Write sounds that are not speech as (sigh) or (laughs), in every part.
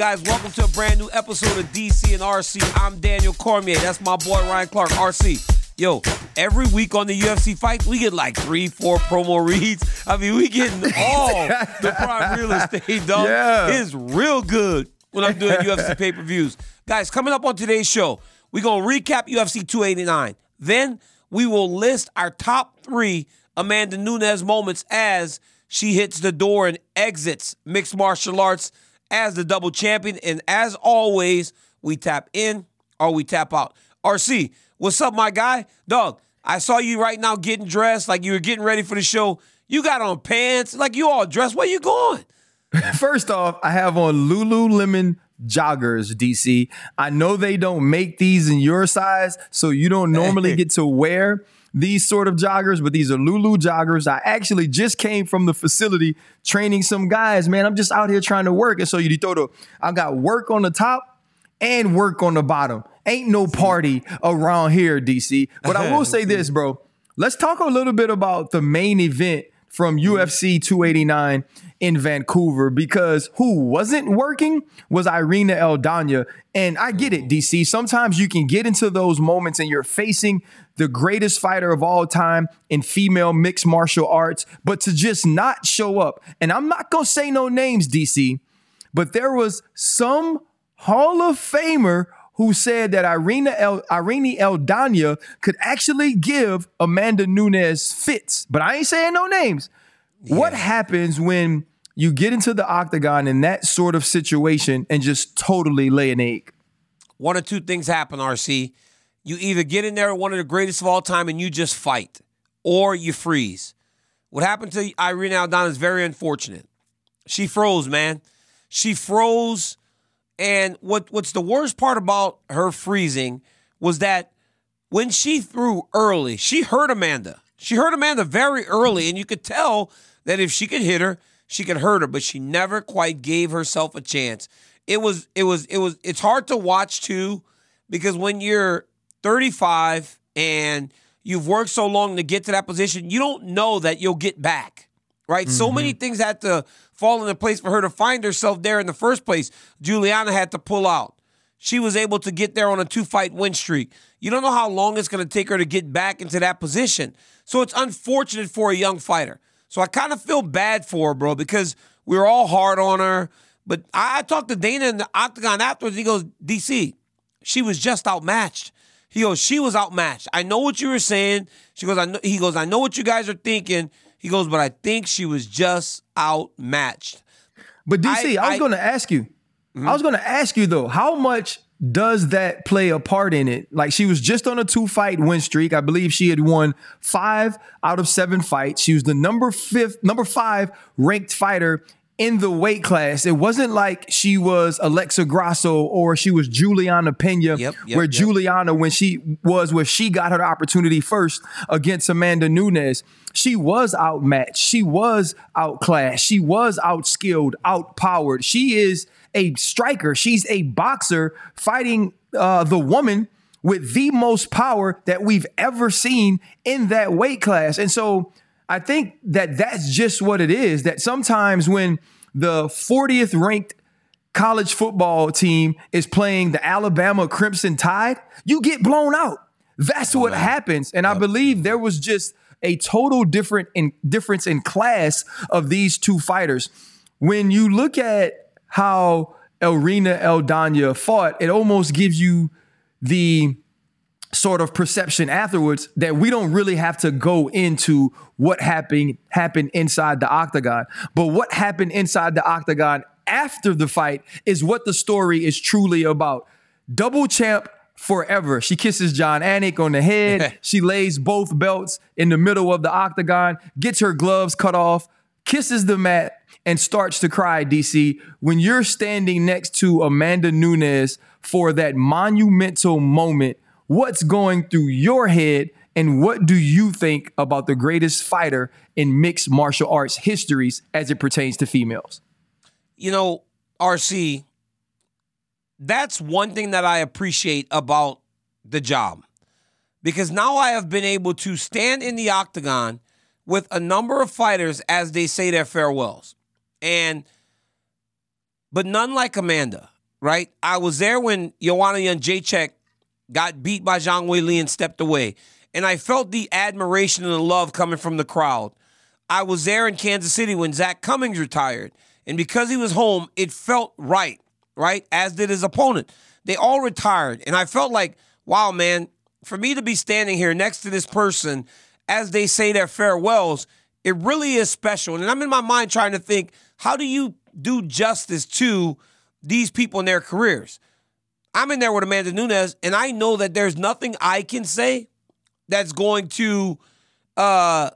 guys? Welcome to a brand new episode of DC and RC. I'm Daniel Cormier. That's my boy Ryan Clark, RC. Yo, every week on the UFC fight, we get like three, four promo reads. I mean, we getting (laughs) all the prime real estate, dog. Yeah. It's real good when I'm doing UFC (laughs) pay per views. Guys, coming up on today's show, we're going to recap UFC 289. Then we will list our top three Amanda Nunes moments as she hits the door and exits mixed martial arts as the double champion. And as always, we tap in or we tap out. RC, what's up, my guy? Dog, I saw you right now getting dressed like you were getting ready for the show. You got on pants, like you all dressed. Where you going? (laughs) First off, I have on Lululemon joggers, DC. I know they don't make these in your size, so you don't normally (laughs) get to wear these sort of joggers, but these are Lulu joggers. I actually just came from the facility training some guys, man. I'm just out here trying to work. And so you throw the, I got work on the top and work on the bottom. Ain't no party around here, DC. But I (laughs) will say this, bro. Let's talk a little bit about the main event from mm-hmm. UFC 289 in Vancouver because who wasn't working was Irina Eldanya. And I get it, DC. Sometimes you can get into those moments and you're facing the greatest fighter of all time in female mixed martial arts, but to just not show up. And I'm not going to say no names, DC, but there was some Hall of Famer who said that Irina El, Irene Eldanya could actually give Amanda Nunes fits. But I ain't saying no names. What happens when you get into the octagon in that sort of situation and just totally lay an egg? One or two things happen, RC. You either get in there one of the greatest of all time and you just fight, or you freeze. What happened to Irene Aldana is very unfortunate. She froze, man. She froze, and what what's the worst part about her freezing was that when she threw early, she hurt Amanda. She hurt Amanda very early, and you could tell that if she could hit her, she could hurt her, but she never quite gave herself a chance. It was it was it was it's hard to watch too because when you're 35 and you've worked so long to get to that position, you don't know that you'll get back. Right? So mm-hmm. many things had to fall into place for her to find herself there in the first place. Juliana had to pull out. She was able to get there on a two fight win streak. You don't know how long it's going to take her to get back into that position. So it's unfortunate for a young fighter. So I kind of feel bad for her, bro, because we were all hard on her. But I, I talked to Dana in the octagon afterwards. He goes, DC, she was just outmatched. He goes, she was outmatched. I know what you were saying. She goes, I know. He goes, I know what you guys are thinking. He goes, but I think she was just outmatched. But DC, I, I- was going to ask you. I was going to ask you though, how much does that play a part in it? Like she was just on a two fight win streak. I believe she had won five out of seven fights. She was the number fifth, number five ranked fighter in the weight class. It wasn't like she was Alexa Grasso or she was Juliana Pena, Yep, yep, where yep. Juliana, when she was where she got her opportunity first against Amanda Nunes, she was outmatched. She was outclassed. She was outskilled, outpowered. She is a striker. She's a boxer fighting uh, the woman with the most power that we've ever seen in that weight class. And so I think that that's just what it is. That sometimes when the 40th ranked college football team is playing the Alabama Crimson Tide, you get blown out. That's oh, what happens. And I believe there was just a total different in difference in class of these two fighters. When you look at how Elrina Eldanya fought, it almost gives you the sort of perception afterwards that we don't really have to go into what happened happened inside the octagon. But what happened inside the octagon after the fight is what the story is truly about. Double champ forever. She kisses Jon Anik on the head. (laughs) she lays both belts in the middle of the octagon, gets her gloves cut off, kisses the mat, and starts to cry, DC. When you're standing next to Amanda Nunes for that monumental moment, what's going through your head and what do you think about the greatest fighter in mixed martial arts histories as it pertains to females? you know, RC, that's one thing that I appreciate about the job. Because now I have been able to stand in the octagon with a number of fighters as they say their farewells. And but none like Amanda, right? I was there when Joanna Jędrzejczyk got beat by Zhang Weili and stepped away. And I felt the admiration and the love coming from the crowd. I was there in Kansas City when Zak Cummings retired. And because he was home, it felt right, right? As did his opponent. They all retired. And I felt like, wow, man, for me to be standing here next to this person as they say their farewells, it really is special. And I'm in my mind trying to think, how do you do justice to these people in their careers? I'm in there with Amanda Nunes, and I know that there's nothing I can say that's going to uh,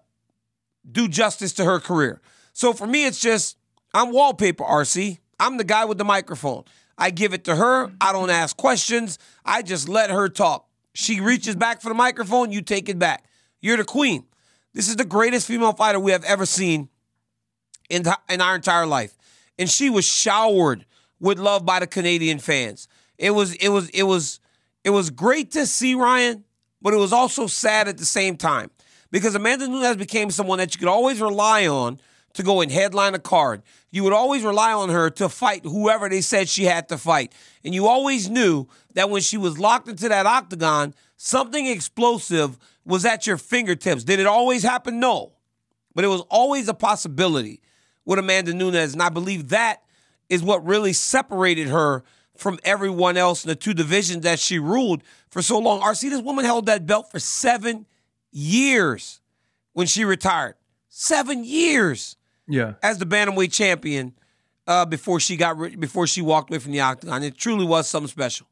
do justice to her career. So for me, it's just I'm wallpaper, RC. I'm the guy with the microphone. I give it to her. I don't ask questions. I just let her talk. She reaches back for the microphone, you take it back. You're the queen. This is the greatest female fighter we have ever seen in, in our entire life. And she was showered with love by the Canadian fans. It was it was it was it was great to see Ryan, but it was also sad at the same time because Amanda Nunes became someone that you could always rely on to go and headline a card. You would always rely on her to fight whoever they said she had to fight. And you always knew that when she was locked into that octagon, something explosive was at your fingertips. Did it always happen? No. But it was always a possibility with Amanda Nunes. And I believe that is what really separated her from everyone else in the two divisions that she ruled for so long. RC, this woman held that belt for seven years when she retired. Seven years. Yeah. As the bantamweight champion uh, before she got before she walked away from the octagon. It truly was something special.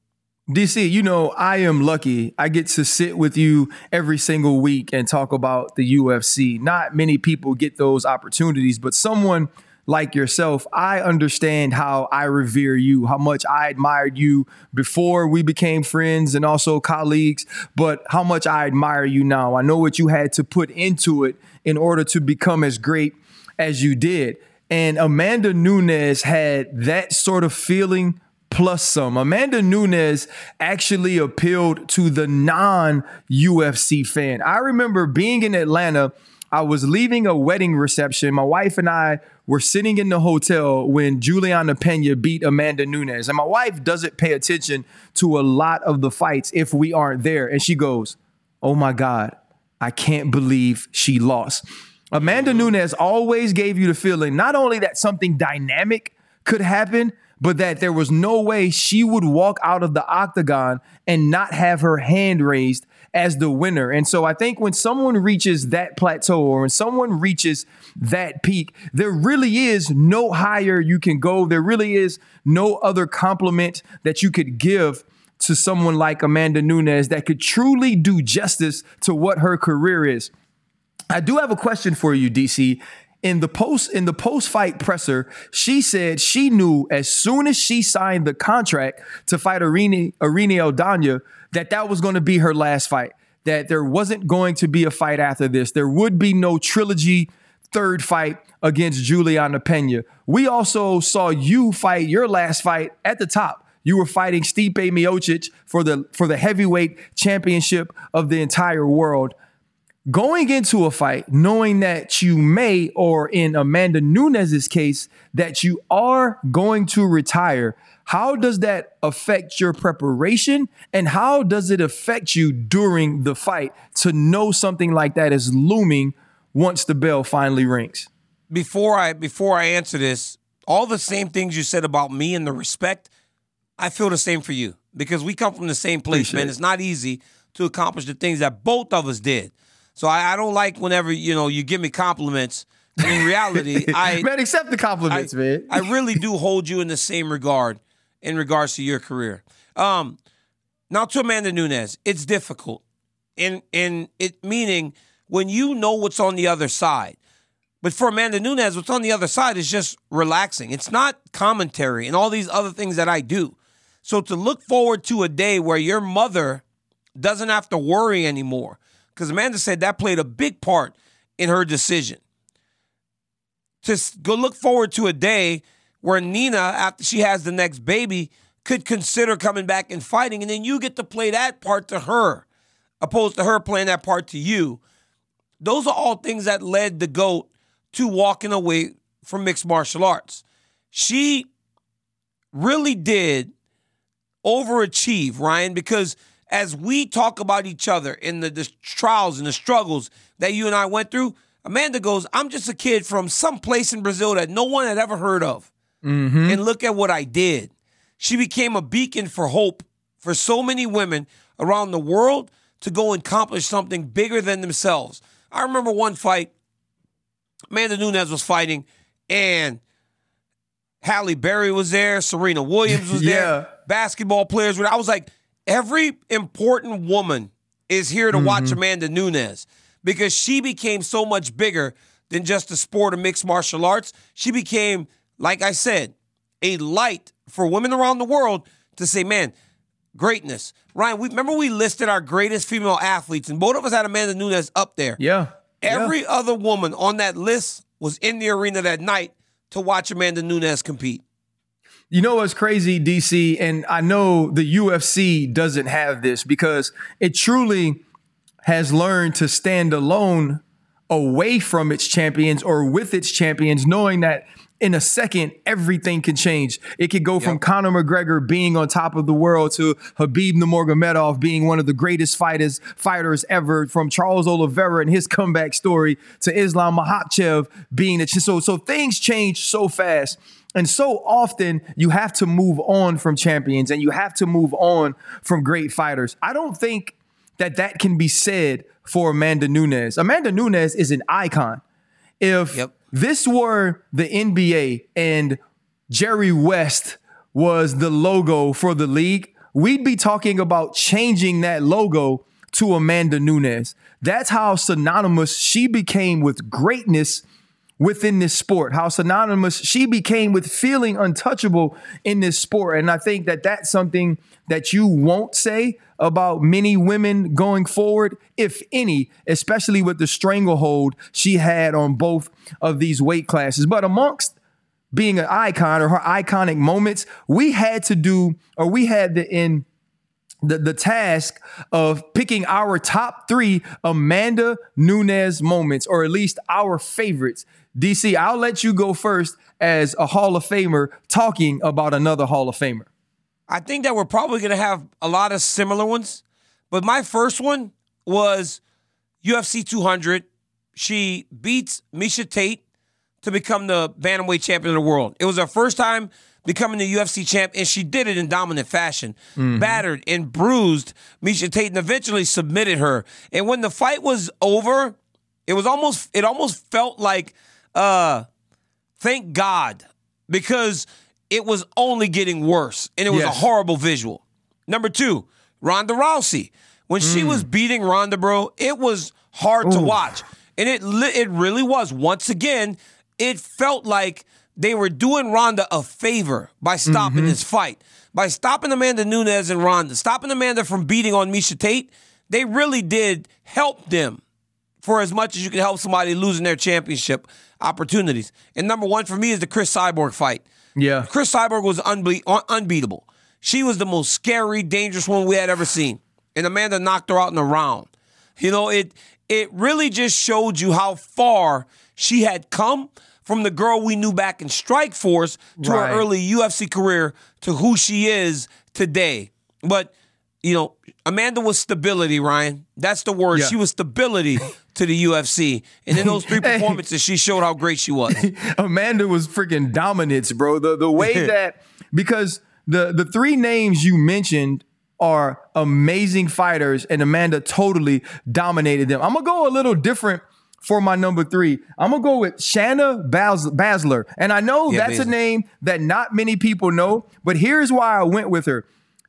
DC, you know, I am lucky. I get to sit with you every single week and talk about the UFC. Not many people get those opportunities, but someone like yourself, I understand how I revere you, how much I admired you before we became friends and also colleagues, but how much I admire you now. I know what you had to put into it in order to become as great as you did. And Amanda Nunes had that sort of feeling plus some. Amanda Nunes actually appealed to the non UFC fan. I remember being in Atlanta. I was leaving a wedding reception. My wife and I were sitting in the hotel when Juliana Pena beat Amanda Nunes. And my wife doesn't pay attention to a lot of the fights if we aren't there. And she goes, Oh my God, I can't believe she lost. Amanda Nunes always gave you the feeling not only that something dynamic could happen, but that there was no way she would walk out of the octagon and not have her hand raised as the winner. And so I think when someone reaches that plateau or when someone reaches that peak, there really is no higher you can go. There really is no other compliment that you could give to someone like Amanda Nunes that could truly do justice to what her career is. I do have a question for you, DC. In the post in the post fight presser, she said she knew as soon as she signed the contract to fight Irene Irene Aldana that that was going to be her last fight. That there wasn't going to be a fight after this. There would be no trilogy third fight against Juliana Pena. We also saw you fight your last fight at the top. You were fighting Stipe Miocic for the for the heavyweight championship of the entire world going into a fight knowing that you may, or in Amanda Nunes's case, that you are going to retire, how does that affect your preparation and how does it affect you during the fight to know something like that is looming once the bell finally rings? Before I before I answer this, all the same things you said about me and the respect, I feel the same for you because we come from the same place, Appreciate man. It's not easy to accomplish the things that both of us did. So I, I don't like whenever you know you give me compliments. And in reality, (laughs) I man accept the compliments, I, man. I really do hold you in the same regard in regards to your career. Um, now to Amanda Nunes, it's difficult, in in it meaning when you know what's on the other side. But for Amanda Nunes, what's on the other side is just relaxing. It's not commentary and all these other things that I do. So to look forward to a day where your mother doesn't have to worry anymore because Amanda said that played a big part in her decision. To go look forward to a day where Nina, after she has the next baby, could consider coming back and fighting, and then you get to play that part to her, opposed to her playing that part to you. Those are all things that led the GOAT to walking away from mixed martial arts. She really did overachieve, Ryan, because as we talk about each other in the, the trials and the struggles that you and I went through, Amanda goes, I'm just a kid from some place in Brazil that no one had ever heard of. Mm-hmm. And look at what I did. She became a beacon for hope for so many women around the world to go and accomplish something bigger than themselves. I remember one fight, Amanda Nunes was fighting, and Halle Berry was there, Serena Williams was (laughs) Yeah. there, basketball players were there. I was like, every important woman is here to watch mm-hmm. Amanda Nunes because she became so much bigger than just the sport of mixed martial arts. She became, like I said, a light for women around the world to say, man, greatness. Ryan, we remember we listed our greatest female athletes, and both of us had Amanda Nunes up there. Yeah. Every other woman on that list was in the arena that night to watch Amanda Nunes compete. You know what's crazy, DC? And I know the UFC doesn't have this because it truly has learned to stand alone away from its champions or with its champions, knowing that in a second, everything can change. It could go from Conor McGregor being on top of the world to Khabib Nurmagomedov being one of the greatest fighters fighters ever, from Charles Oliveira and his comeback story to Islam Makhachev being the so so things change so fast. And so often you have to move on from champions and you have to move on from great fighters. I don't think that that can be said for Amanda Nunes. Amanda Nunes is an icon. If Yep. this were the NBA and Jerry West was the logo for the league, we'd be talking about changing that logo to Amanda Nunes. That's how synonymous she became with greatness within this sport, how synonymous she became with feeling untouchable in this sport. And I think that that's something that you won't say about many women going forward, if any, especially with the stranglehold she had on both of these weight classes. But amongst being an icon or her iconic moments, we had to do, or we had the in the, the task of picking our top three Amanda Nunes moments, or at least our favorites. DC, I'll let you go first as a Hall of Famer talking about another Hall of Famer. I think that we're probably going to have a lot of similar ones. But my first one was UFC 200. She beats Miesha Tate to become the bantamweight champion of the world. It was her first time becoming the UFC champ, and she did it in dominant fashion. Battered and bruised Miesha Tate, and eventually submitted her. And when the fight was over, it was almost it almost felt like uh thank God because it was only getting worse and it was Yes. a horrible visual. Number two, Ronda Rousey. When she was beating Ronda, bro, it was hard to watch. And it it really was. Once again, it felt like they were doing Ronda a favor by stopping mm-hmm. this fight. By stopping Amanda Nunes and Ronda, stopping Amanda from beating on Miesha Tate, they really did help them for as much as you can help somebody losing their championship opportunities. And number one for me is the Cris Cyborg fight. Yeah. Cris Cyborg was unbe- unbeatable. She was the most scary, dangerous one we had ever seen. And Amanda knocked her out in a round. You know, it it really just showed you how far she had come from the girl we knew back in Strikeforce to Right. her early UFC career to who she is today. But you know, Amanda was stability, Ryan. That's the word. Yeah. She was stability to the UFC. And in those three (laughs) (laughs) performances, she showed how great she was. (laughs) Amanda was freaking dominance, bro. The the way that because the the three names you mentioned are amazing fighters, and Amanda totally dominated them. I'm gonna go a little different for my number three. I'm gonna go with Shayna Bas- Baszler, and I know Yeah, that's a name that not many people know, but here's why I went with her.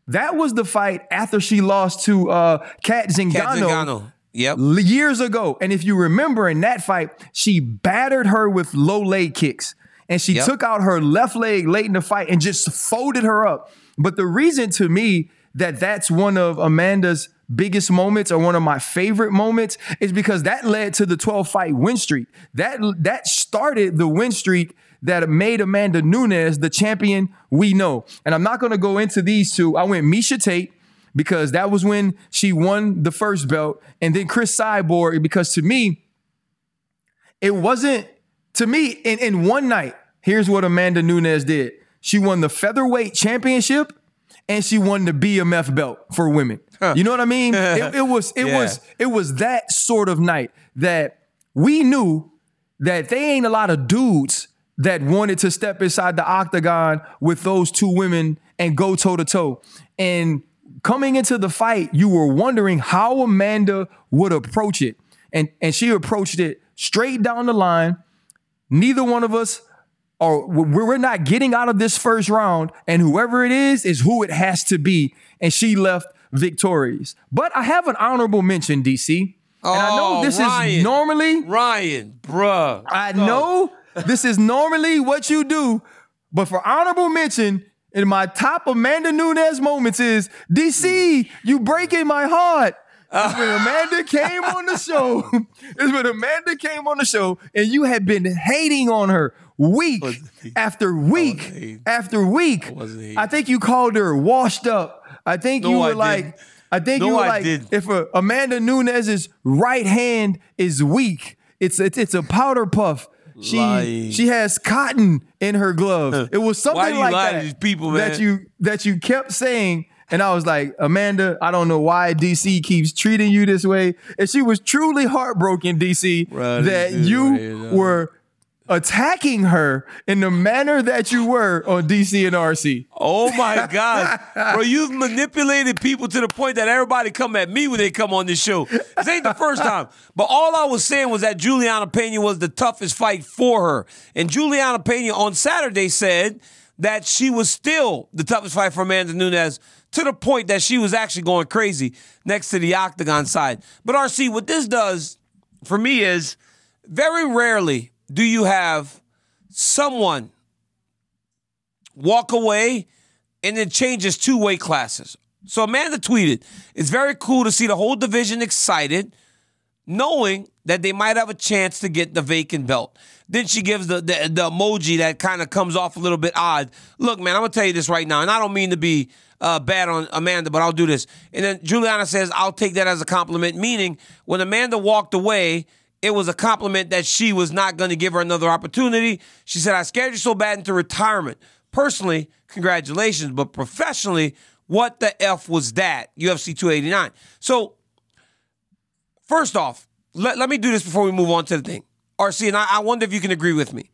That was the fight after she lost to uh, Cat Cat Zingano. Yep. years ago. And if you remember in that fight, she battered her with low leg kicks. And she Yep. took out her left leg late in the fight and just folded her up. But the reason to me that that's one of Amanda's biggest moments or one of my favorite moments is because that led to the 12 fight win streak. That that started the win streak that made Amanda Nunes the champion we know. And I'm not going to go into these two. I went Miesha Tate because that was when she won the first belt, and then Cris Cyborg because to me, it wasn't to me in, in one night. Here's what Amanda Nunes did. she won the featherweight championship, and she won the BMF belt for women. You know what I mean? (laughs) it, it was it Yeah. was it was that sort of night that we knew that they ain't a lot of dudes that wanted to step inside the octagon with those two women and go toe to toe. And coming into the fight, you were wondering how Amanda would approach it. And, and she approached it straight down the line. Neither one of us we're we're not getting out of this first round. And whoever it is, is who it has to be. And she left victorious. But I have an honorable mention, DC. Oh, And I know Oh, this Ryan. is normally Ryan, bruh. I know this is normally what you do, but for honorable mention, in my top Amanda Nunes moments is DC, you breaking my heart. It's when Amanda came on the show. (laughs) It's when Amanda came on the show, and you had been hating on her week after week after week. I think you called her washed up. I think No, you I were like, didn't. I think No, you were I like, didn't. if a, Amanda Nunes's right hand is weak, it's it's, it's a powder puff. She Lying. she has cotton in her gloves. (laughs) It was something Why do you like that people, that you that you kept saying. And I was like, Amanda, I don't know why DC keeps treating you this way. And she was truly heartbroken, DC, that you right were attacking her in the manner that you were on DC and RC. Oh my (laughs) God. Bro, you've manipulated people to the point that everybody come at me when they come on this show. This ain't the first (laughs) time. But all I was saying was that Juliana Pena was the toughest fight for her. And Juliana Pena on Saturday said that she was still the toughest fight for Amanda Nunes to the point that she was actually going crazy next to the octagon side. But RC, what this does for me is very rarely do you have someone walk away and then changes two weight classes. So Amanda tweeted, it's very cool to see the whole division excited, knowing that they might have a chance to get the vacant belt. Then she gives the, the, the emoji that kind of comes off a little bit odd. Look, man, I'm gonna tell you this right now, and I don't mean to be uh, bad on Amanda, but I'll do this. And then Juliana says, I'll take that as a compliment, meaning when Amanda walked away, it was a compliment that she was not going to give her another opportunity. She said, I scared you so bad into retirement. Personally, congratulations, but professionally, what the F was that? UFC 289. So, first off, let, let me do this before we move on to the thing. RC, and I, I wonder if you can agree with me.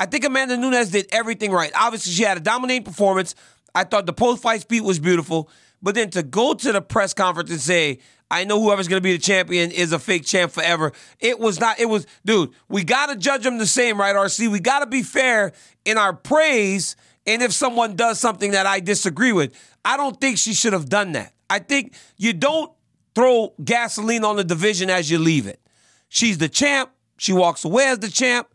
I think Amanda Nunes did everything right. Obviously, she had a dominating performance. I thought the post fight speech was beautiful. But then to go to the press conference and say, I know whoever's going to be the champion is a fake champ forever. It was not, it was, dude, we got to judge them the same, right, RC? We got to be fair in our praise. And if someone does something that I disagree with, I don't think she should have done that. I think you don't throw gasoline on the division as you leave it. She's the champ. She walks away as the champ,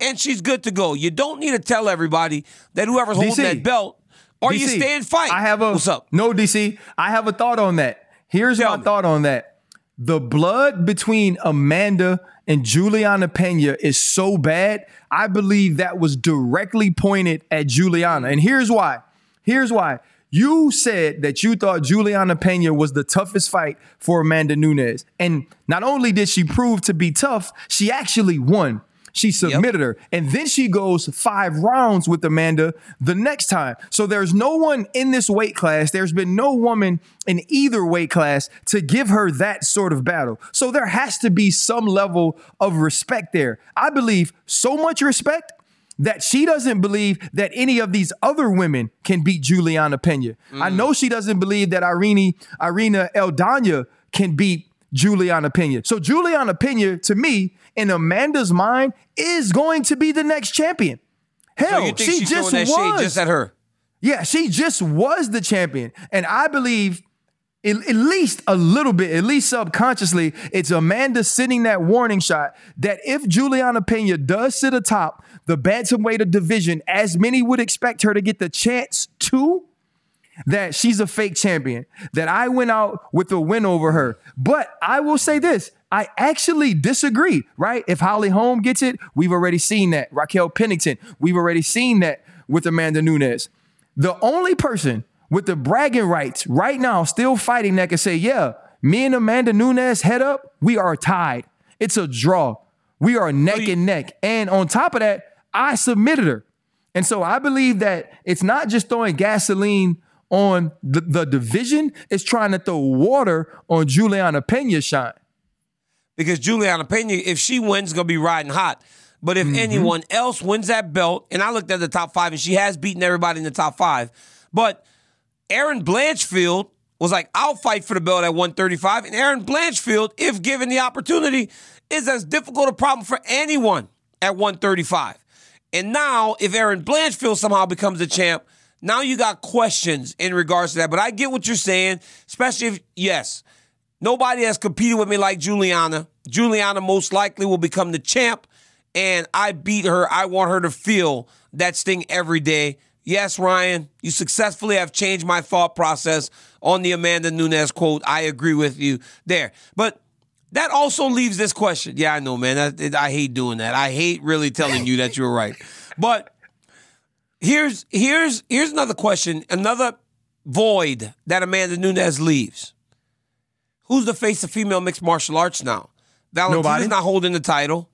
and she's good to go. You don't need to tell everybody that whoever's holding DC. that belt, or you DC, stay and fight. I have a What's up? No, DC. I have a thought on that. Here's Tell my me. thought on that. The blood between Amanda and Juliana Pena is so bad. I believe that was directly pointed at Juliana. And here's why. Here's why. You said that you thought Juliana Pena was the toughest fight for Amanda Nunes. And not only did she prove to be tough, she actually won. She submitted her. And then she goes five rounds with Amanda the next time. So there's no one in this weight class. There's been no woman in either weight class to give her that sort of battle. So there has to be some level of respect there. I believe so much respect that she doesn't believe that any of these other women can beat Juliana Pena. I mm. know she doesn't believe that Irene, Irina Eldanya can beat Juliana Pena. So Juliana Pena, to me, in Amanda's mind, is going to be the next champion. Hell, So she just was. just at her? Yeah, she just was the champion. And I believe at, at least a little bit, at least subconsciously, it's Amanda sending that warning shot that if Juliana Pena does sit atop the bantamweight division, as many would expect her to get the chance to, that she's a fake champion, that I went out with a win over her. But I will say this. I actually disagree, right? If Holly Holm gets it, we've already seen that. Raquel Pennington, we've already seen that with Amanda Nunes. The only person with the bragging rights right now still fighting that can say, yeah, me and Amanda Nunes head up, we are tied. It's a draw. We are neck you- and neck. And on top of that, I submitted her. And so I believe that it's not just throwing gasoline on the, the division, is trying to throw water on Juliana Pena's shine. Because Juliana Pena, if she wins, gonna be riding hot. But if mm-hmm. anyone else wins that belt, and I looked at the top five, and she has beaten everybody in the top five, but Erin Blanchfield was like, I'll fight for the belt at 135. And Erin Blanchfield, if given the opportunity, is as difficult a problem for anyone at 135. And now, if Erin Blanchfield somehow becomes a champ, now you got questions in regards to that. But I get what you're saying, especially if, yes, nobody has competed with me like Juliana. Juliana most likely will become the champ, and I beat her. I want her to feel that sting every day. Yes, Ryan, you successfully have changed my thought process on the Amanda Nunes quote. I agree with you there. But that also leaves this question. Yeah, I know, man. I, I hate doing that. I hate really telling you that you're right. But here's here's here's another question, another void that Amanda Nunes leaves. Who's the face of female mixed martial arts now? Valentina's Nobody. not holding the title.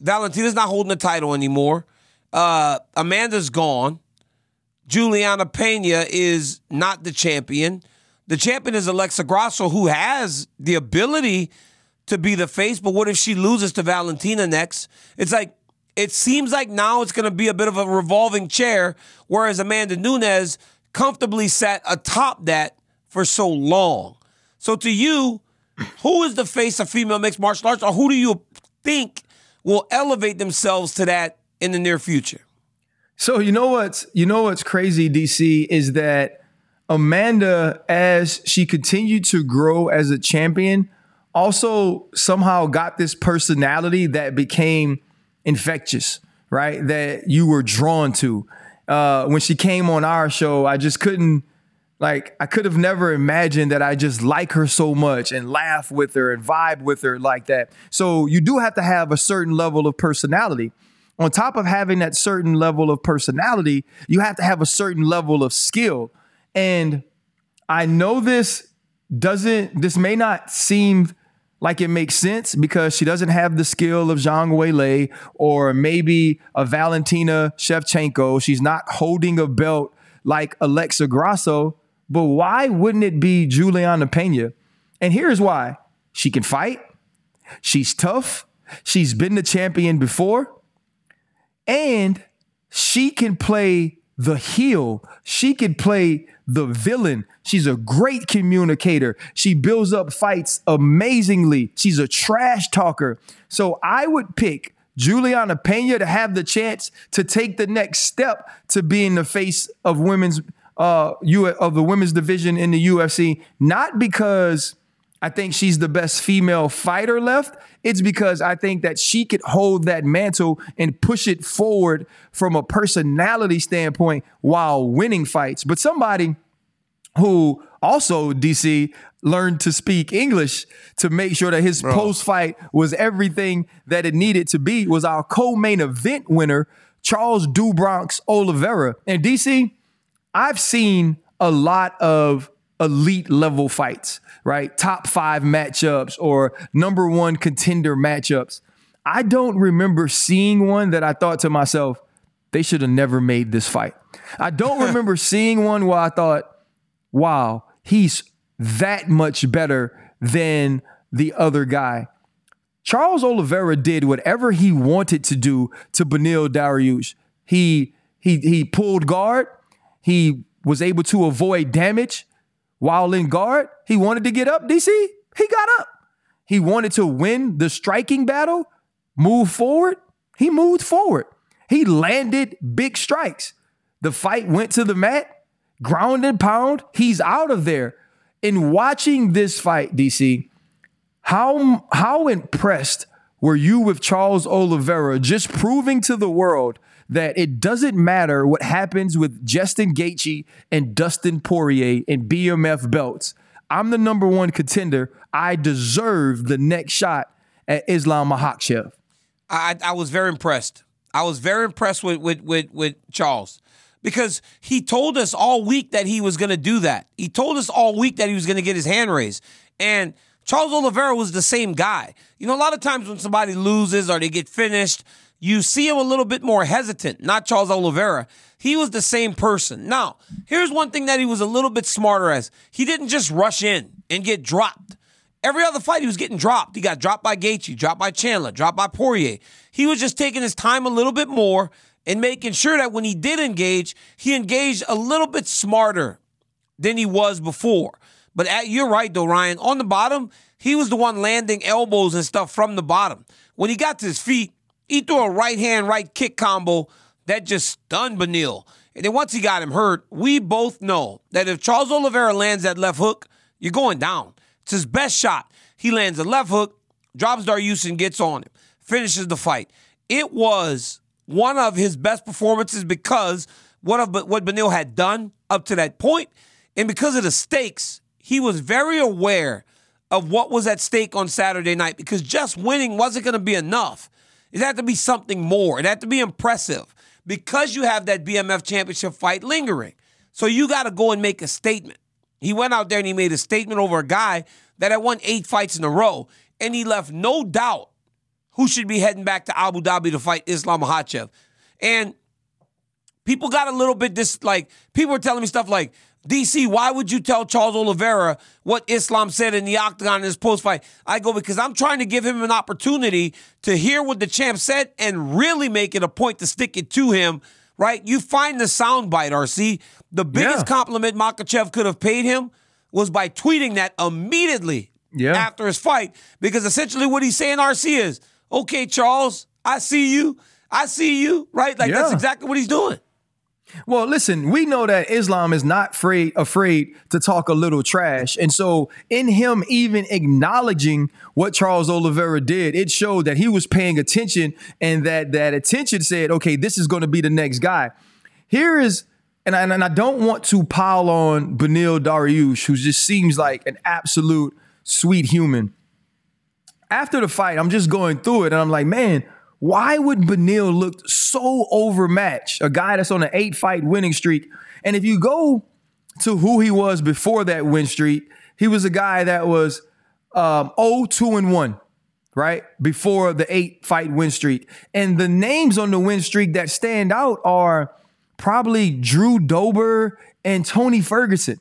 Valentina's not holding the title anymore. Uh, Amanda's gone. Juliana Pena is not the champion. The champion is Alexa Grasso, who has the ability to be the face, but what if she loses to Valentina next? It's like it seems like now it's going to be a bit of a revolving chair, whereas Amanda Nunes comfortably sat atop that for so long. So to you, who is the face of female mixed martial arts, or who do you think will elevate themselves to that in the near future? So you know what's you know what's crazy, DC, is that Amanda, as she continued to grow as a champion, also somehow got this personality that became infectious, right? That you were drawn to. Uh, when she came on our show, I just couldn't like I could have never imagined that I just like her so much and laugh with her and vibe with her like that. So you do have to have a certain level of personality. On top of having that certain level of personality, you have to have a certain level of skill. And I know this doesn't this may not seem like it makes sense because she doesn't have the skill of Zhang Weili or maybe a Valentina Shevchenko. She's not holding a belt like Alexa Grasso. But why wouldn't it be Juliana Pena? And here's why she can fight, she's tough, she's been the champion before, and she can play the heel. She can play the villain. She's a great communicator. She builds up fights amazingly. She's a trash talker. So I would pick Juliana Pena to have the chance to take the next step to being the face of women's uh of the women's division in the UFC, not because I think she's the best female fighter left. It's because I think that she could hold that mantle and push it forward from a personality standpoint while winning fights. But somebody who also DC learned to speak English to make sure that his post fight was everything that it needed to be was our co-main event winner Charles Do Bronx Oliveira. And DC, I've seen a lot of elite level fights, right? Top five matchups or number one contender matchups. I don't remember seeing one that I thought to myself, they should have never made this fight. I don't (laughs) remember seeing one where I thought, wow, he's that much better than the other guy. Charles Oliveira did whatever he wanted to do to Beneil Dariush. He he he pulled guard. He was able to avoid damage. While in guard, he wanted to get up, DC. He got up. He wanted to win the striking battle, move forward. He moved forward. He landed big strikes. The fight went to the mat, ground and pound. He's out of there. In watching this fight, DC, how, how impressed were you with Charles Oliveira just proving to the world that it doesn't matter what happens with Justin Gaethje and Dustin Poirier and BMF belts. I'm the number one contender. I deserve the next shot at Islam Makhachev. I, I was very impressed. I was very impressed with, with, with, with Charles because he told us all week that he was going to do that. He told us all week that he was going to get his hand raised. And Charles Oliveira was the same guy. You know, a lot of times when somebody loses or they get finished, you see him a little bit more hesitant. Not Charles Oliveira. He was the same person. Now, here's one thing that he was a little bit smarter as. He didn't just rush in and get dropped. Every other fight, he was getting dropped. He got dropped by Gaethje, dropped by Chandler, dropped by Poirier. He was just taking his time a little bit more and making sure that when he did engage, he engaged a little bit smarter than he was before. But at, you're right, though, Ryan. On the bottom, he was the one landing elbows and stuff from the bottom. When he got to his feet, he threw a right hand, right kick combo that just stunned Beneil. And then once he got him hurt, we both know that if Charles Oliveira lands that left hook, you're going down. It's his best shot. He lands a left hook, drops Dariush gets on him, finishes the fight. It was one of his best performances because what of what Beneil had done up to that point, and because of the stakes, he was very aware of what was at stake on Saturday night because just winning wasn't going to be enough. It had to be something more. It had to be impressive because you have that BMF championship fight lingering. So you got to go and make a statement. He went out there and he made a statement over a guy that had won eight fights in a row, and he left no doubt who should be heading back to Abu Dhabi to fight Islam Makhachev. And people got a little bit this like people were telling me stuff like DC, why would you tell Charles Oliveira what Islam said in the octagon in his post fight? I go, because I'm trying to give him an opportunity to hear what the champ said and really make it a point to stick it to him, right? You find the soundbite, RC. The biggest Yeah. compliment Makhachev could have paid him was by tweeting that immediately Yeah. after his fight, because essentially what he's saying, RC, is, okay, Charles, I see you. I see you, right? Like that's exactly what he's doing. Well, listen, we know that Islam is not afraid afraid to talk a little trash. And so in him even acknowledging what Charles Oliveira did, it showed that he was paying attention and that that attention said, okay, this is going to be the next guy. Here is and I, and I don't want to pile on Beneil Dariush, who just seems like an absolute sweet human. After the fight, I'm just going through it and I'm like, man, why would Beneil look so overmatched? A guy that's on an eight fight winning streak. And if you go to who he was before that win streak, he was a guy that was um, 0 2 and 1, right? Before the eight fight win streak. And the names on the win streak that stand out are probably Drew Dober and Tony Ferguson.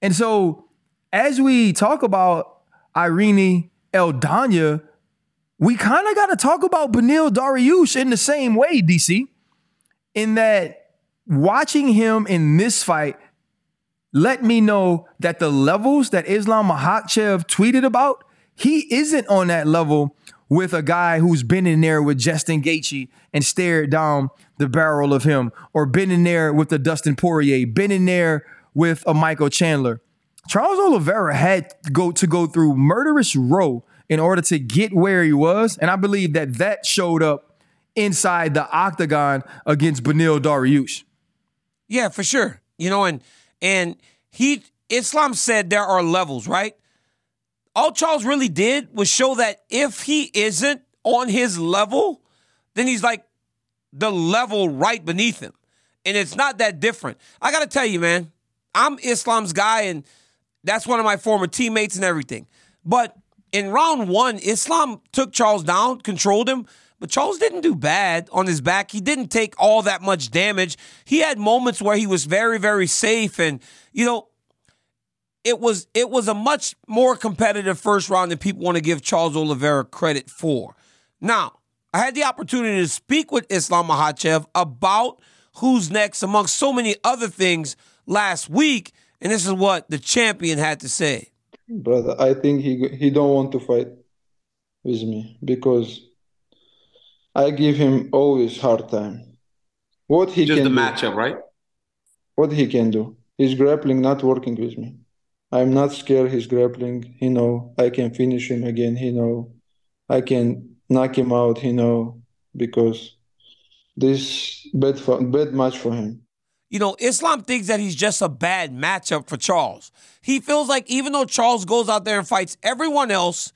And so as we talk about Irene Eldanya, we kind of got to talk about Beneil Dariush in the same way, DC, in that watching him in this fight let me know that the levels that Islam Makhachev tweeted about, he isn't on that level with a guy who's been in there with Justin Gaethje and stared down the barrel of him, or been in there with the Dustin Poirier, been in there with a Michael Chandler. Charles Oliveira had to go to go through murderous row in order to get where he was, and I believe that that showed up inside the octagon against Beneil Dariush. Yeah, for sure. You know, and and he Islam said there are levels, right? All Charles really did was show that if he isn't on his level, then he's like the level right beneath him. And it's not that different. I got to tell you, man, I'm Islam's guy and that's one of my former teammates and everything. But in round 1, Islam took Charles down, controlled him, but Charles didn't do bad on his back. He didn't take all that much damage. He had moments where he was very, very safe. And, you know, it was it was a much more competitive first round than people want to give Charles Oliveira credit for. Now, I had the opportunity to speak with Islam Makhachev about who's next among so many other things last week, and this is what the champion had to say. Brother, I think he he don't want to fight with me because I give him always hard time. What he Just can the matchup, right? what he can do. His grappling not working with me. I'm not scared his grappling. He know I can finish him again. He know I can knock him out. He know because this bad for, bad match for him. You know, Islam thinks that he's just a bad matchup for Charles. He feels like even though Charles goes out there and fights everyone else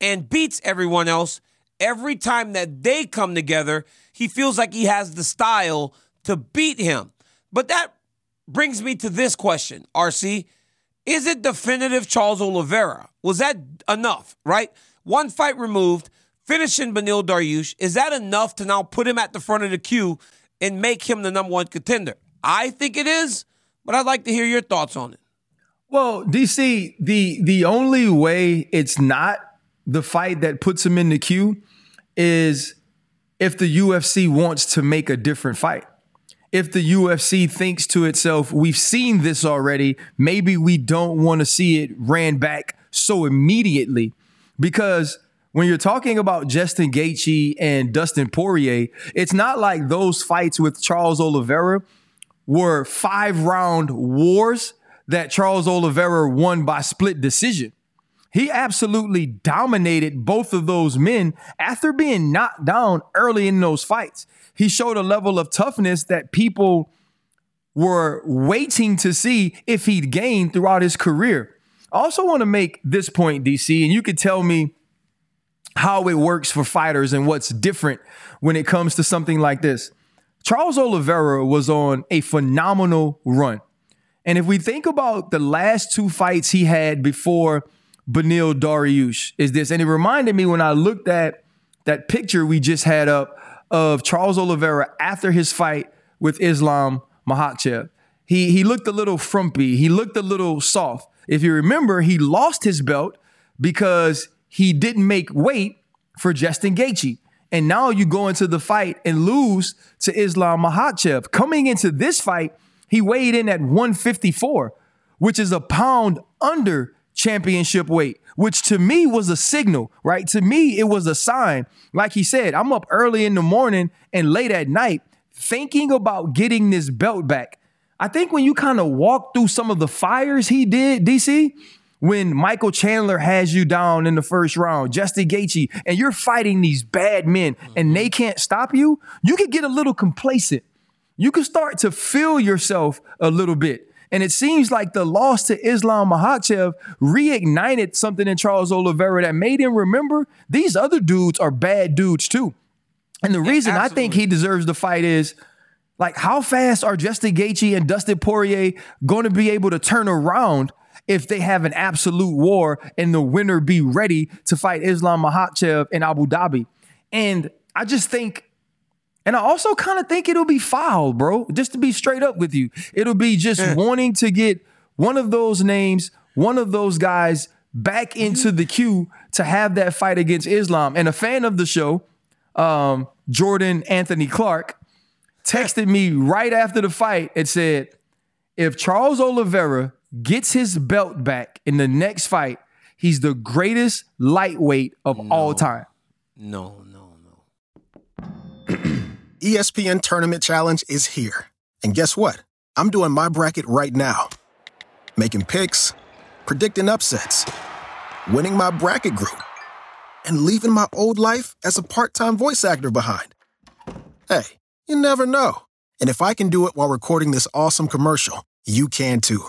and beats everyone else, every time that they come together, he feels like he has the style to beat him. But that brings me to this question, RC. Is it definitive Charles Oliveira? Was that enough, right? One fight removed, finishing Beneil Dariush. Is that enough to now put him at the front of the queue and make him the number one contender? I think it is, but I'd like to hear your thoughts on it. Well, DC, the the only way it's not the fight that puts him in the queue is if the UFC wants to make a different fight. If the UFC thinks to itself, we've seen this already, maybe we don't want to see it ran back so immediately. Because when you're talking about Justin Gaethje and Dustin Poirier, it's not like those fights with Charles Oliveira were five round wars that Charles Oliveira won by split decision. He absolutely dominated both of those men after being knocked down early in those fights. He showed a level of toughness that people were waiting to see if he'd gain throughout his career. I also want to make this point, DC, and you could tell me how it works for fighters and what's different when it comes to something like this. Charles Oliveira was on a phenomenal run. And if we think about the last two fights he had before Beneil Dariush, is this, and it reminded me when I looked at that picture we just had up of Charles Oliveira after his fight with Islam Makhachev. He he looked a little frumpy. He looked a little soft. If you remember, he lost his belt because he didn't make weight for Justin Gaethje. And now you go into the fight and lose to Islam Makhachev. Coming into this fight, he weighed in at 154, which is a pound under championship weight, which to me was a signal, right? To me, it was a sign. Like he said, I'm up early in the morning and late at night thinking about getting this belt back. I think when you kind of walk through some of the fires he did, DC, when Michael Chandler has you down in the first round, Justin Gaethje, and you're fighting these bad men and they can't stop you, you could get a little complacent. You can start to feel yourself a little bit. And it seems like the loss to Islam Makhachev reignited something in Charles Oliveira that made him remember these other dudes are bad dudes too. And the reason I think he deserves the fight is like how fast are Justin Gaethje and Dustin Poirier going to be able to turn around if they have an absolute war and the winner be ready to fight Islam Makhachev in Abu Dhabi? And I just think and I also kind of think it'll be foul, bro. Just to be straight up with you, it'll be just wanting to get one of those names, one of those guys back mm-hmm. into the queue to have that fight against Islam. And a fan of the show, um, Jordan Anthony Clark, texted me right after the fight and said, if Charles Oliveira gets his belt back in the next fight, he's the greatest lightweight of no. all time. No, no, no. (clears throat) ESPN Tournament Challenge is here. And guess what? I'm doing my bracket right now. Making picks, predicting upsets, winning my bracket group, and leaving my old life as a part time voice actor behind. Hey, you never know. And if I can do it while recording this awesome commercial, you can too.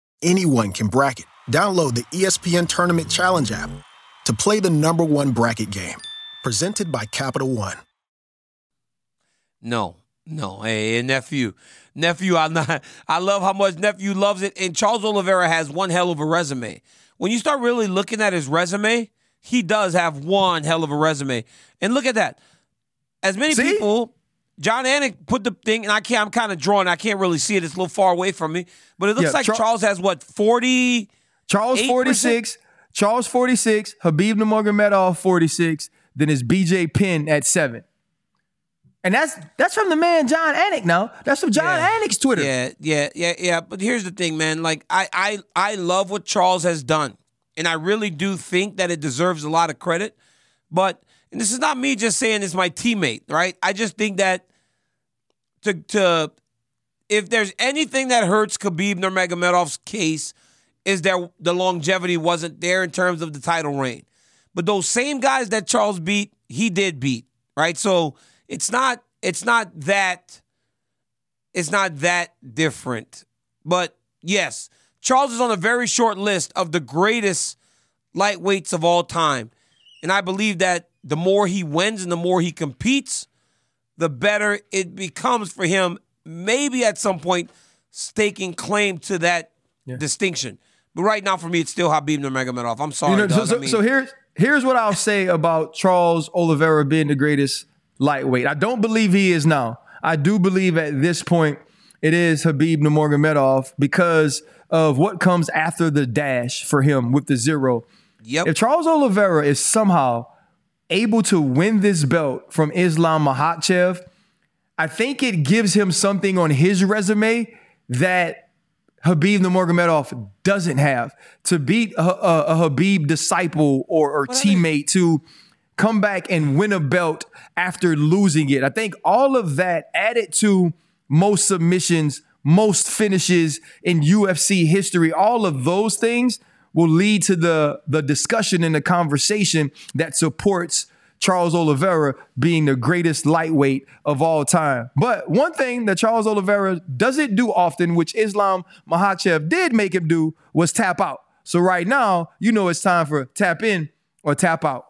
Anyone can bracket. Download the ESPN Tournament Challenge app to play the number one bracket game. Presented by Capital One. No, no. Hey, nephew, nephew, I'm not. I love how much nephew loves it. And Charles Oliveira has one hell of a resume. When you start really looking at his resume, he does have one hell of a resume. And look at that. As many See? people, Jon Anik put the thing, and I can't. I'm kind of drawing. I can't really see it. It's a little far away from me, but it looks yeah, like Char- Charles has what forty. Charles forty six. Charles forty six. Khabib Nurmagomedov forty six. Then is BJ Penn at seven. And that's that's from the man Jon Anik. Now that's from Jon yeah. Anik's Twitter. Yeah, yeah, yeah, yeah. But here's the thing, man. Like I, I, I love what Charles has done, and I really do think that it deserves a lot of credit. But and this is not me just saying it's my teammate, right? I just think that to to if there's anything that hurts Khabib Nurmagomedov's case, is that the longevity wasn't there in terms of the title reign. But those same guys that Charles beat, he did beat, right? So it's not it's not that it's not that different. But yes, Charles is on a very short list of the greatest lightweights of all time. And I believe that the more he wins and the more he competes, the better it becomes for him, maybe at some point staking claim to that yeah. distinction. But right now, for me, it's still Khabib Nurmagomedov. I'm sorry. You know, so, so, I mean, so here's here's what I'll say about Charles Oliveira being the greatest lightweight. I don't believe he is now. I do believe at this point it is Khabib Nurmagomedov because of what comes after the dash for him with the zero. Yep. If Charles Oliveira is somehow able to win this belt from Islam Makhachev, I think it gives him something on his resume that Khabib Nurmagomedov doesn't have. To beat a, a, a Khabib disciple or, or teammate to come back and win a belt after losing it. I think all of that added to most submissions, most finishes in UFC history, all of those things will lead to the, the discussion and the conversation that supports Charles Oliveira being the greatest lightweight of all time. But one thing that Charles Oliveira doesn't do often, which Islam Makhachev did make him do, was tap out. So right now, you know it's time for tap in or tap out.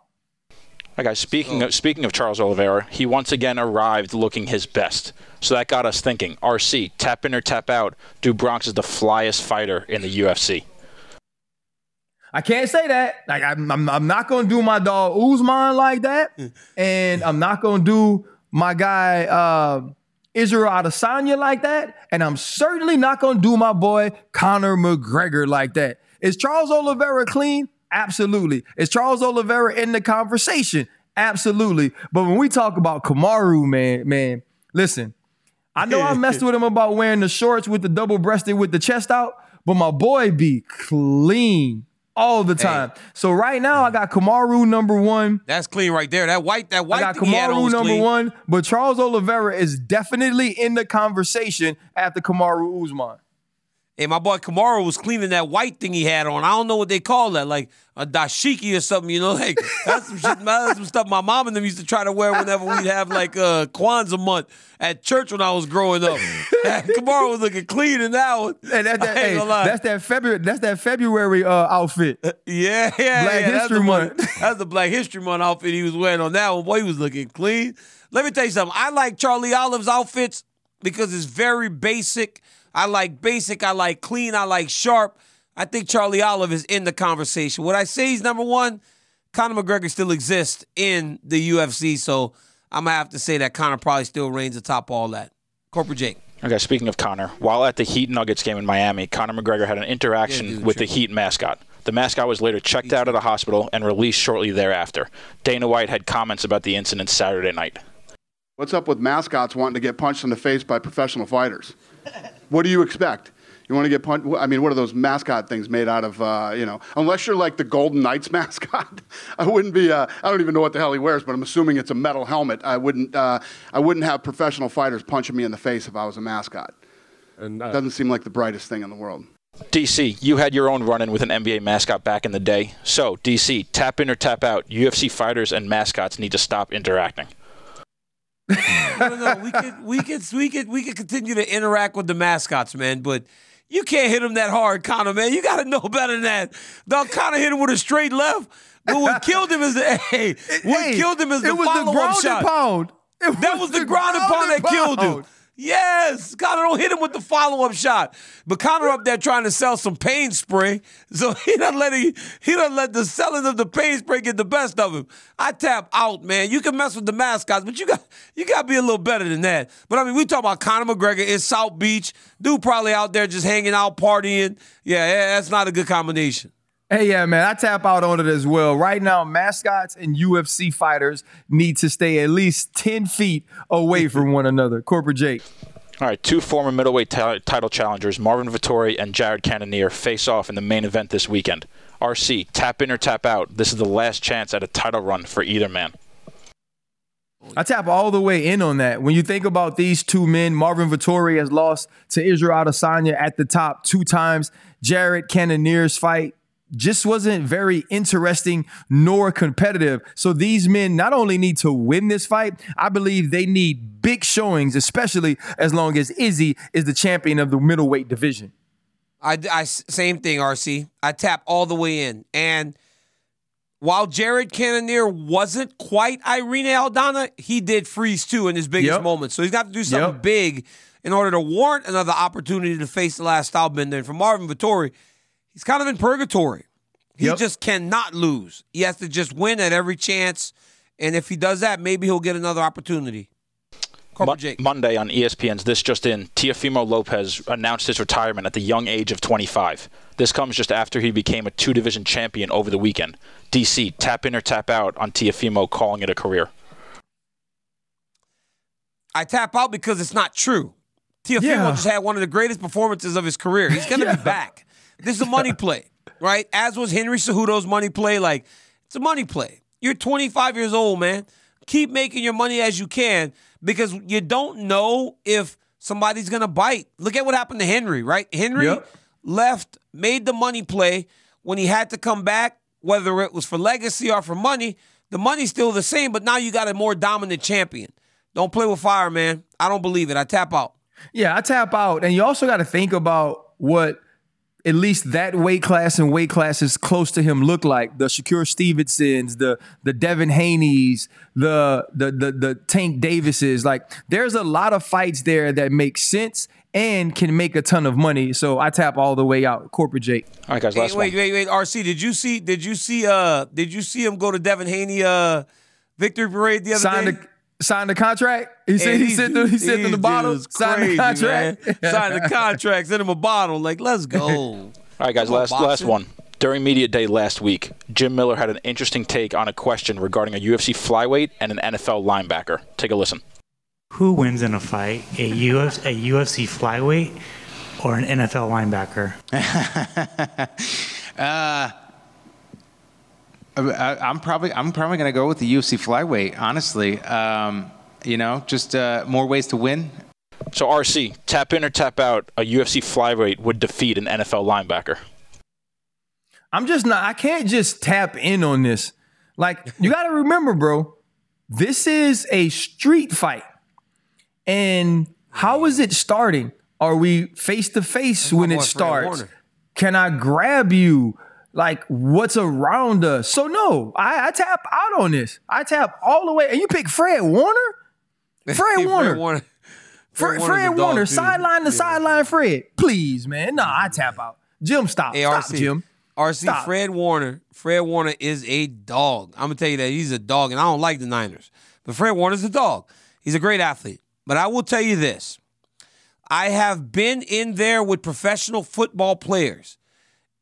Hi guys, speaking of, speaking of Charles Oliveira, he once again arrived looking his best. So that got us thinking, RC, tap in or tap out, Do Bronx is the flyest fighter in the UFC. I can't say that. Like I'm, I'm, I'm not gonna do my dog Usman like that, and I'm not gonna do my guy uh, Israel Adesanya like that, and I'm certainly not gonna do my boy Conor McGregor like that. Is Charles Oliveira clean? Absolutely. Is Charles Oliveira in the conversation? Absolutely. But when we talk about Kamaru, man, man, listen. I know I (laughs) messed with him about wearing the shorts with the double breasted with the chest out, but my boy be clean all the time. Hey. So right now I got Kamaru number one. That's clean right there. That white, that white. I got Kamaru number clean. one, but Charles Oliveira is definitely in the conversation after Kamaru Usman. Hey, my boy Kamaru was cleaning that white thing he had on. I don't know what they call that, like a dashiki or something. You know, (laughs) like that's some shit. That's some stuff my mom and them used to try to wear whenever we'd have like uh, Kwanzaa month at church when I was growing up. (laughs) Kamaru was looking clean in that one. And that, that, hey, that's that February. That's that February uh, outfit. (laughs) Yeah, yeah, Black yeah. History Month. That's the Black History Month outfit he was wearing on that one. Boy, he was looking clean. Let me tell you something. I like Charlie Olive's outfits because it's very basic I like basic. I like clean. I like sharp. I think Charlie Olive is in the conversation. Would I say he's number one? Conor McGregor still exists in the UFC, so I'm gonna have to say that Conor probably still reigns atop all that. Corporate Jake. Okay, speaking of Conor, while at the Heat Nuggets game in Miami, Conor McGregor had an interaction yeah, with the Heat mascot. The mascot was later checked out of the hospital and released shortly thereafter. Dana White had comments about the incident Saturday night. What's up with mascots wanting to get punched in the face by professional fighters? What do you expect? You want to get punched? I mean, what are those mascot things made out of? Uh, you know, unless you're like the Golden Knights (laughs) mascot, I wouldn't be. Uh, I don't even know what the hell he wears, but I'm assuming it's a metal helmet. I wouldn't. Uh, I wouldn't have professional fighters punching me in the face if I was a mascot. And uh, doesn't seem like the brightest thing in the world. DC, you had your own run-in with an NBA mascot back in the day. So, DC, tap in or tap out. UFC fighters and mascots need to stop interacting no, no, no. We could, we could, we could, we could continue to interact with the mascots, man. But you can't hit him that hard, Conor, man. You got to know better than that. Dog, Conor hit him with a straight left. But what killed him is the (laughs) hey, what hey, killed him is the follow-up shot. Pound. That was the, ground and pound that killed him. Yes, Conor don't hit him with the follow up shot, but Conor up there trying to sell some pain spray, so (laughs) he doesn't let he, he doesn't let the selling of the pain spray get the best of him. I tap out, man. You can mess with the mascots, but you got you got to be a little better than that. But I mean, we talk about Conor McGregor in South Beach, dude probably out there just hanging out partying. Yeah, that's not a good combination. Hey, yeah, man, I tap out on it as well. Right now, mascots and UFC fighters need to stay at least 10 feet away from one another. Corporate Jake. All right, two former middleweight t- title challengers, Marvin Vettori and Jared Cannonier, face off in the main event this weekend. RC, tap in or tap out. This is the last chance at a title run for either man. I tap all the way in on that. When you think about these two men, Marvin Vettori has lost to Israel Adesanya at the top two times. Jared Cannonier's fight just wasn't very interesting nor competitive. So these men not only need to win this fight, I believe they need big showings, especially as long as Izzy is the champion of the middleweight division. I, I same thing, RC. I tap all the way in, and while Jared Cannonier wasn't quite Irene Aldana, he did freeze too in his biggest Yep. moment. So he's got to do something Yep. big in order to warrant another opportunity to face the Last Stylebender. And for Marvin Vettori, he's kind of in purgatory. He Yep. just cannot lose. He has to just win at every chance. And if he does that, maybe he'll get another opportunity. Mo- Jake. Monday on ESPN's This Just In, Teofimo Lopez announced his retirement at the young age of 25. This comes just after he became a two division champion over the weekend. DC, tap in or tap out on Teofimo calling it a career. I tap out because it's not true. Teofimo Yeah. just had one of the greatest performances of his career. He's going (laughs) to Yeah. be back. This is a money play, right? As was Henry Cejudo's money play. Like, it's a money play. You're 25 years old, man. Keep making your money as you can because you don't know if somebody's going to bite. Look at what happened to Henry, right? Henry Yep. left, made the money play when he had to come back, whether it was for legacy or for money. The money's still the same, but now you got a more dominant champion. Don't play with fire, man. I don't believe it. I tap out. Yeah, I tap out. And you also got to think about what at least that weight class and weight classes close to him look like. The Shakur Stevensons, the the Devin Haney's, the the the the Tank Davises. Like there's a lot of fights there that make sense and can make a ton of money. So I tap all the way out. Corporate Jake. All right, guys, Hey, wait, one. wait, wait. RC, did you see? Did you see? Uh, did you see him go to Devin Haney uh victory parade the other Signed day? the signed the contract. He said he these sent the he dudes- sent them the these bottle. dudes Signed the contract. Signed the contract. Sent him a bottle. Like, let's go. (laughs) All right, guys, Come on, last last one. During media day last week, Jim Miller had an interesting take on a question regarding a UFC flyweight and an NFL linebacker. Take a listen. Who wins in a fight, a, Uf- a UFC flyweight or an NFL linebacker? (laughs) Uh, I, I'm probably I'm probably gonna go with the UFC flyweight. Honestly, um, you know, just uh, more ways to win. So RC, tap in or tap out, a UFC flyweight would defeat an NFL linebacker. I'm just not, I can't just tap in on this. Like, you got to (laughs) remember, bro, this is a street fight. And how is it starting? Are we face to face when it starts? Can I grab you? Like, what's around us? So, no, I, I tap out on this. I tap all the way. And you pick Fred Warner? (laughs) Fred Warner. Warner. Fred, Warner's a Fred dog, Warner, sideline to Yeah. sideline Fred. Please, man. Nah, I tap out. Jim, stop. Hey, stop, RC. Jim. RC, Stop. Fred Warner. Fred Warner is a dog. I'm gonna tell you that he's a dog, and I don't like the Niners. But Fred Warner's a dog. He's a great athlete. But I will tell you this: I have been in there with professional football players,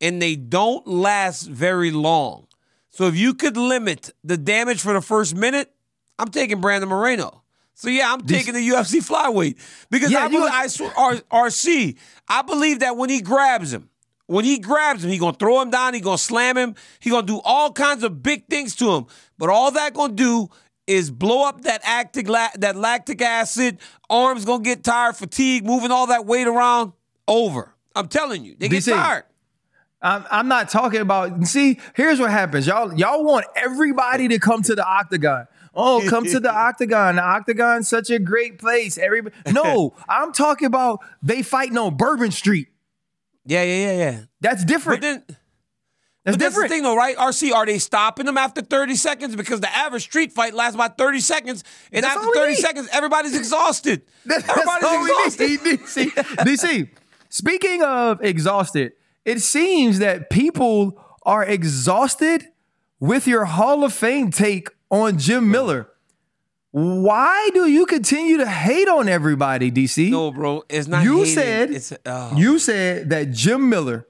and they don't last very long. So if you could limit the damage for the first minute, I'm taking Brandon Moreno. So yeah, I'm taking the UFC flyweight because Yeah, I, believe, I swear, RC, I believe that when he grabs him, when he grabs him, he gonna throw him down, he gonna slam him, he gonna do all kinds of big things to him. But all that gonna do is blow up that actic that lactic acid. Arms gonna get tired, fatigue, moving all that weight around. Over. I'm telling you, they get tired. I'm, I'm not talking about. See, here's what happens. Y'all, y'all want everybody to come to the octagon. Oh, come to the (laughs) octagon. The octagon's such a great place. Everybody. No, (laughs) I'm talking about they fighting on Bourbon Street. Yeah, yeah, yeah, yeah. That's But different. then. That's But that's the different. thing, though, right? RC, are they stopping them after 30 seconds? Because the average street fight lasts about 30 seconds, and That's after 30 seconds, everybody's exhausted. (laughs) That's Everybody's exhausted. DC. DC. Speaking of exhausted, it seems that people are exhausted with your Hall of Fame take on Jim Miller. Why do you continue to hate on everybody, DC? No, bro, it's not. you said it's oh. you said that Jim Miller,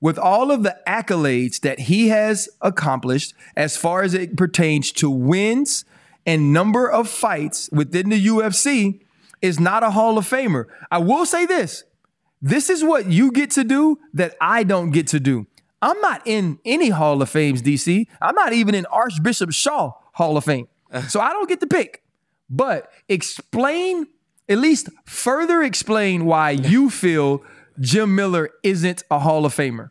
with all of the accolades that he has accomplished as far as it pertains to wins and number of fights within the UFC, is not a Hall of Famer. I will say this: this is what you get to do that I don't get to do. I'm not in any Hall of Fames, DC. I'm not even in Archbishop Shaw Hall of Fame. (laughs) So I don't get to pick. But explain, at least further explain why (laughs) you feel Jim Miller isn't a Hall of Famer.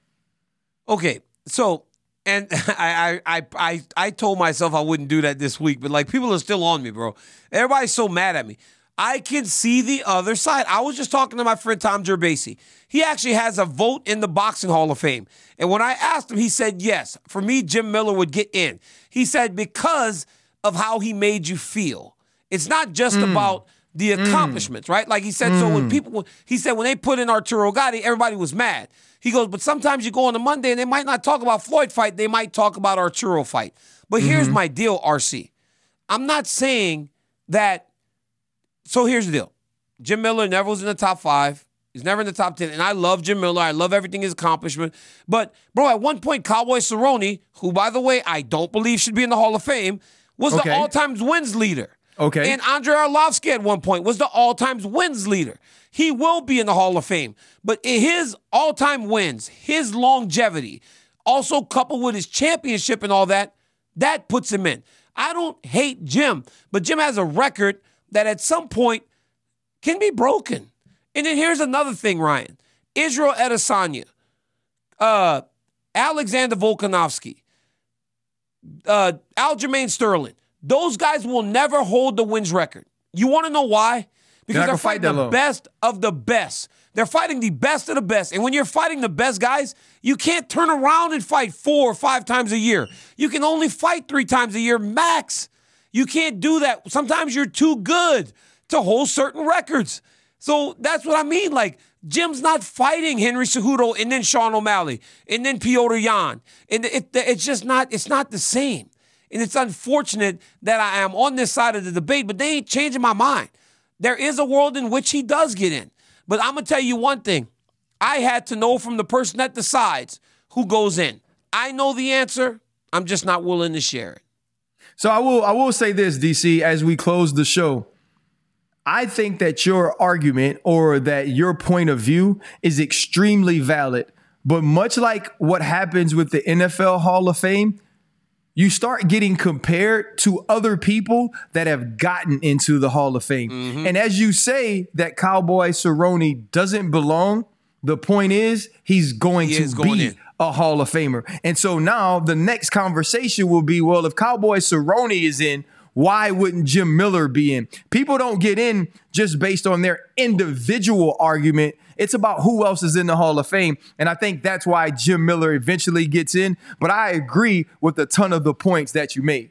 Okay, so and (laughs) I, I I I told myself I wouldn't do that this week, but like people are still on me, bro. Everybody's so mad at me. I can see the other side. I was just talking to my friend Tom Gerbasi. He actually has a vote in the Boxing Hall of Fame. And when I asked him, he said yes. For me, Jim Miller would get in. He said because of how he made you feel. It's not just mm. about the mm. accomplishments, mm. right? Like he said, mm. so when mm. people, he said when they put in Arturo Gatti, everybody was mad. He goes, but sometimes you go on a Monday and they might not talk about Floyd fight, they might talk about Arturo fight. But mm-hmm. here's my deal, RC. I'm not saying that. So here's the deal: Jim Miller never was in the top five. He's never in the top 10. And I love Jim Miller. I love everything his accomplishment. But, bro, at one point, Cowboy Cerrone, who, by the way, I don't believe should be in the Hall of Fame, was okay. the all time wins leader. Okay. And Andrei Arlovski at one point was the all time wins leader. He will be in the Hall of Fame. But his all time wins, his longevity, also coupled with his championship and all that, that puts him in. I don't hate Jim, but Jim has a record that at some point can be broken. And then here's another thing, Ryan. Israel Adesanya, uh, Alexander Volkanovski, uh, Aljamain Sterling. Those guys will never hold the wins record. You want to know why? Because they're, they're fighting the best of the best. They're fighting the best of the best. And when you're fighting the best guys, you can't turn around and fight four or five times a year. You can only fight three times a year max. You can't do that. Sometimes you're too good to hold certain records. So that's what I mean. Like, Jim's not fighting Henry Cejudo and then Sean O'Malley and then Petr Yan. And it, it's just not, it's not the same. And it's unfortunate that I am on this side of the debate, but they ain't changing my mind. There is a world in which he does get in. But I'm going to tell you one thing. I had to know from the person that decides who goes in. I know the answer. I'm just not willing to share it. So I will I will say this, DC, as we close the show. I think that your argument or that your point of view is extremely valid. But much like what happens with the NFL Hall of Fame, you start getting compared to other people that have gotten into the Hall of Fame. Mm-hmm. And as you say that Cowboy Cerrone doesn't belong, the point is he's going he to be. A Hall of Famer. And so now the next conversation will be, well, if Cowboy Cerrone is in, why wouldn't Jim Miller be in? People don't get in just based on their individual argument. It's about who else is in the Hall of Fame. And I think that's why Jim Miller eventually gets in. But I agree with a ton of the points that you made.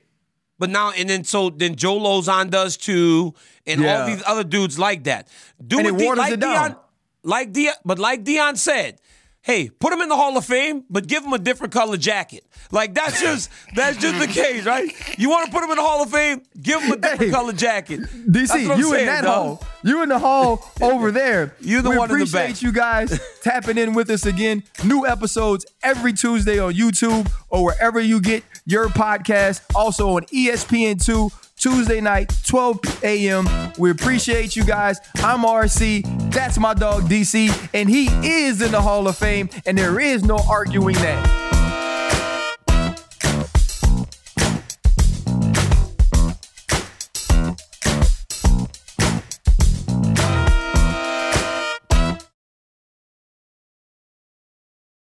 But now and then, so then Joe Lauzon does too, and yeah. all these other dudes like that. Do and it waters like it down. Deion, like Deion, but like Deion said, hey, put him in the Hall of Fame, but give him a different color jacket. Like that's just that's just the case, right? You want to put him in the Hall of Fame, give him a different hey, color jacket. DC, you saying, in that dog. hall. You in the hall over there. (laughs) you the we one in the back. appreciate you guys (laughs) tapping in with us again. New episodes every Tuesday on YouTube or wherever you get your podcast. Also on ESPN2 Tuesday night, 12 a.m. We appreciate you guys. I'm RC. That's my dog DC, and he is in the Hall of Fame, and there is no arguing that.